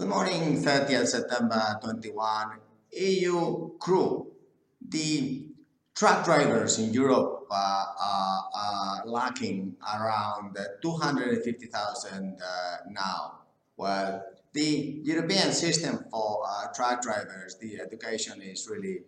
Good morning, 30th September 21. EU crew. The truck drivers in Europe uh, are, are, lacking around 250,000 uh, now. Well, the European system for uh, truck drivers, the education is really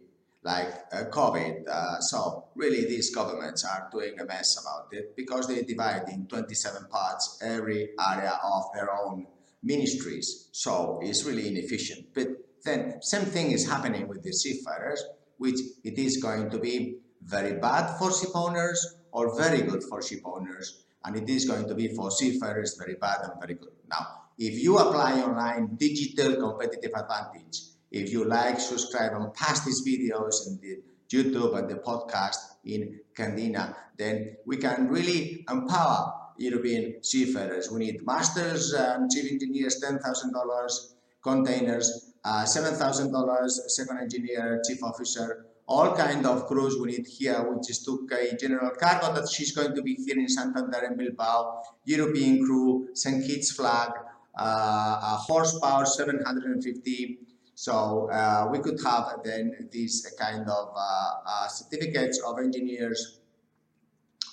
like uh, COVID. Uh, so really these governments are doing a mess about it because they divide in 27 parts every area of their own ministries. So it's really inefficient. But then same thing is happening with the seafarers, which it is going to be very bad for ship owners or very good for ship owners. And it is going to be for seafarers very bad and very good. Now, if you apply online digital competitive advantage, if you like, subscribe and pass these videos in the YouTube and the podcast in Candina, then we can really empower European seafarers. We need masters and chief engineers, $10,000, containers, uh, $7,000, second engineer, chief officer, all kind of crews we need here, which is took a general cargo that she's going to be here in Santander and Bilbao, European crew, St. Kitts flag, uh, horsepower 750, so uh, we could have then these kind of uh, uh, certificates of engineers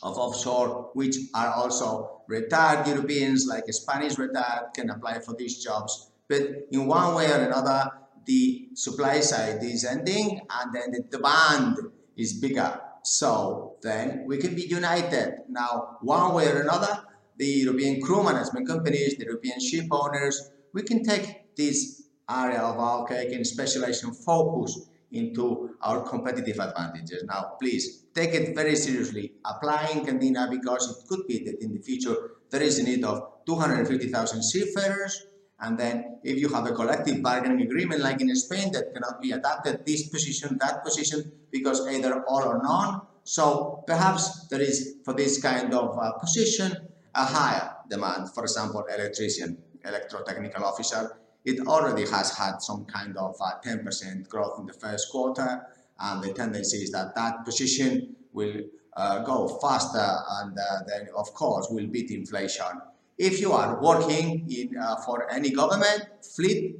of offshore, which are also retired Europeans, like Spanish retired, can apply for these jobs. But in one way or another, the supply side is ending and then the demand is bigger. So then we can be united. Now, one way or another, the European crew management companies, the European ship owners, we can take this area of our cake and specialization focus into our competitive advantages. Now, please take it very seriously. Applying Candina because it could be that in the future there is a need of 250,000 seafarers. And then if you have a collective bargaining agreement like in Spain that cannot be adapted, this position, that position, because either all or none. So perhaps there is for this kind of uh, position a higher demand. For example, electrician, electrotechnical officer, it already has had some kind of 10% uh, growth in the first quarter and the tendency is that that position will uh, go faster and uh, then of course will beat inflation. If you are working in for any government fleet,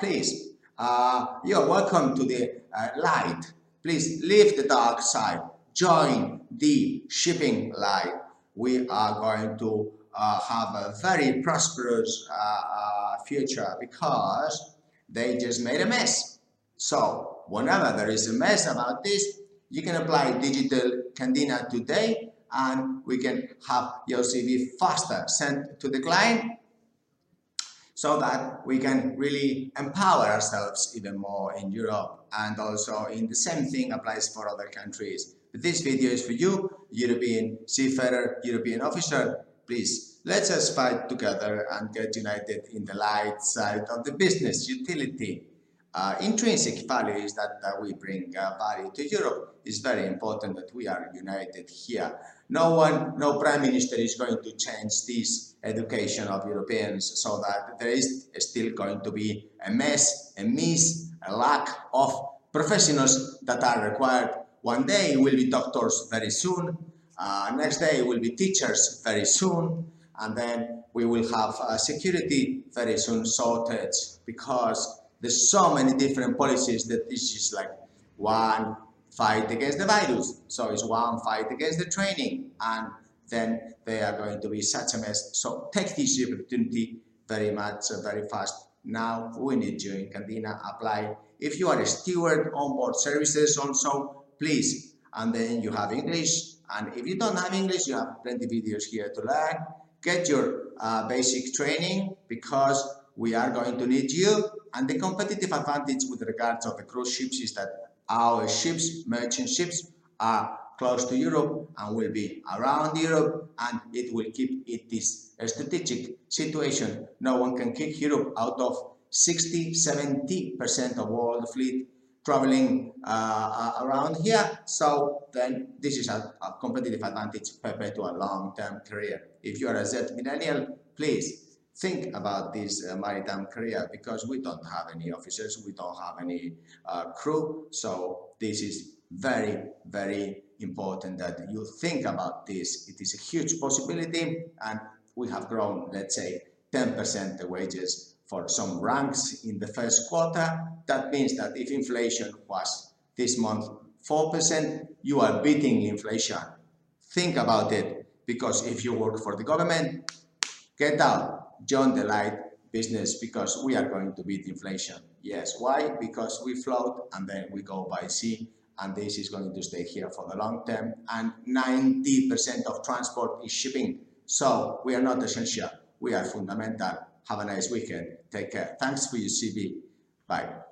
please, you are welcome to the light. Please leave the dark side, join the shipping light. We are going to Uh, have a very prosperous uh, uh, future because they just made a mess. So whenever there is a mess about this, you can apply digital Candina today and we can have your CV faster sent to the client so that we can really empower ourselves even more in Europe and also in the same thing applies for other countries. But this video is for you, European seafarer, European officer, please let's us fight together and get united in the light side of the business utility. Uh, intrinsic is that, that we bring uh, value to Europe. It's very important that we are united here. No one, no prime minister is going to change this education of Europeans so that there is still going to be a mess, a miss, a lack of professionals that are required. One day will be doctors very soon, uh, next day will be teachers very soon, and then we will have uh, security very soon sorted because there's so many different policies that this is like one fight against the virus, so it's one fight against the training, and then they are going to be such a mess. So take this opportunity very much, uh, very fast. Now we need you in Candina, apply. If you are a steward on board services also, please, and then you have English, and if you don't have English, you have plenty videos here to learn. Get your uh, basic training because we are going to need you. And the competitive advantage with regards of the cruise ships is that our ships, merchant ships, are close to Europe and will be around Europe and it will keep it this strategic situation. No one can kick Europe out of 60, 70% of world fleet traveling uh, around here. So then this is a, a competitive advantage compared to a long-term career. If you are a Z millennial, please think about this uh, maritime career because we don't have any officers, we don't have any uh, crew. So this is very, very important that you think about this. It is a huge possibility and we have grown, let's say, 10% the wages for some ranks in the first quarter. That means that if inflation was this month 4%, you are beating inflation. Think about it, because if you work for the government, get out, join the light business, because we are going to beat inflation. Yes, why? Because we float and then we go by sea, and this is going to stay here for the long term. And 90% of transport is shipping. So we are not essential, we are fundamental. Have a nice weekend. Take care. Thanks for your CV. Bye.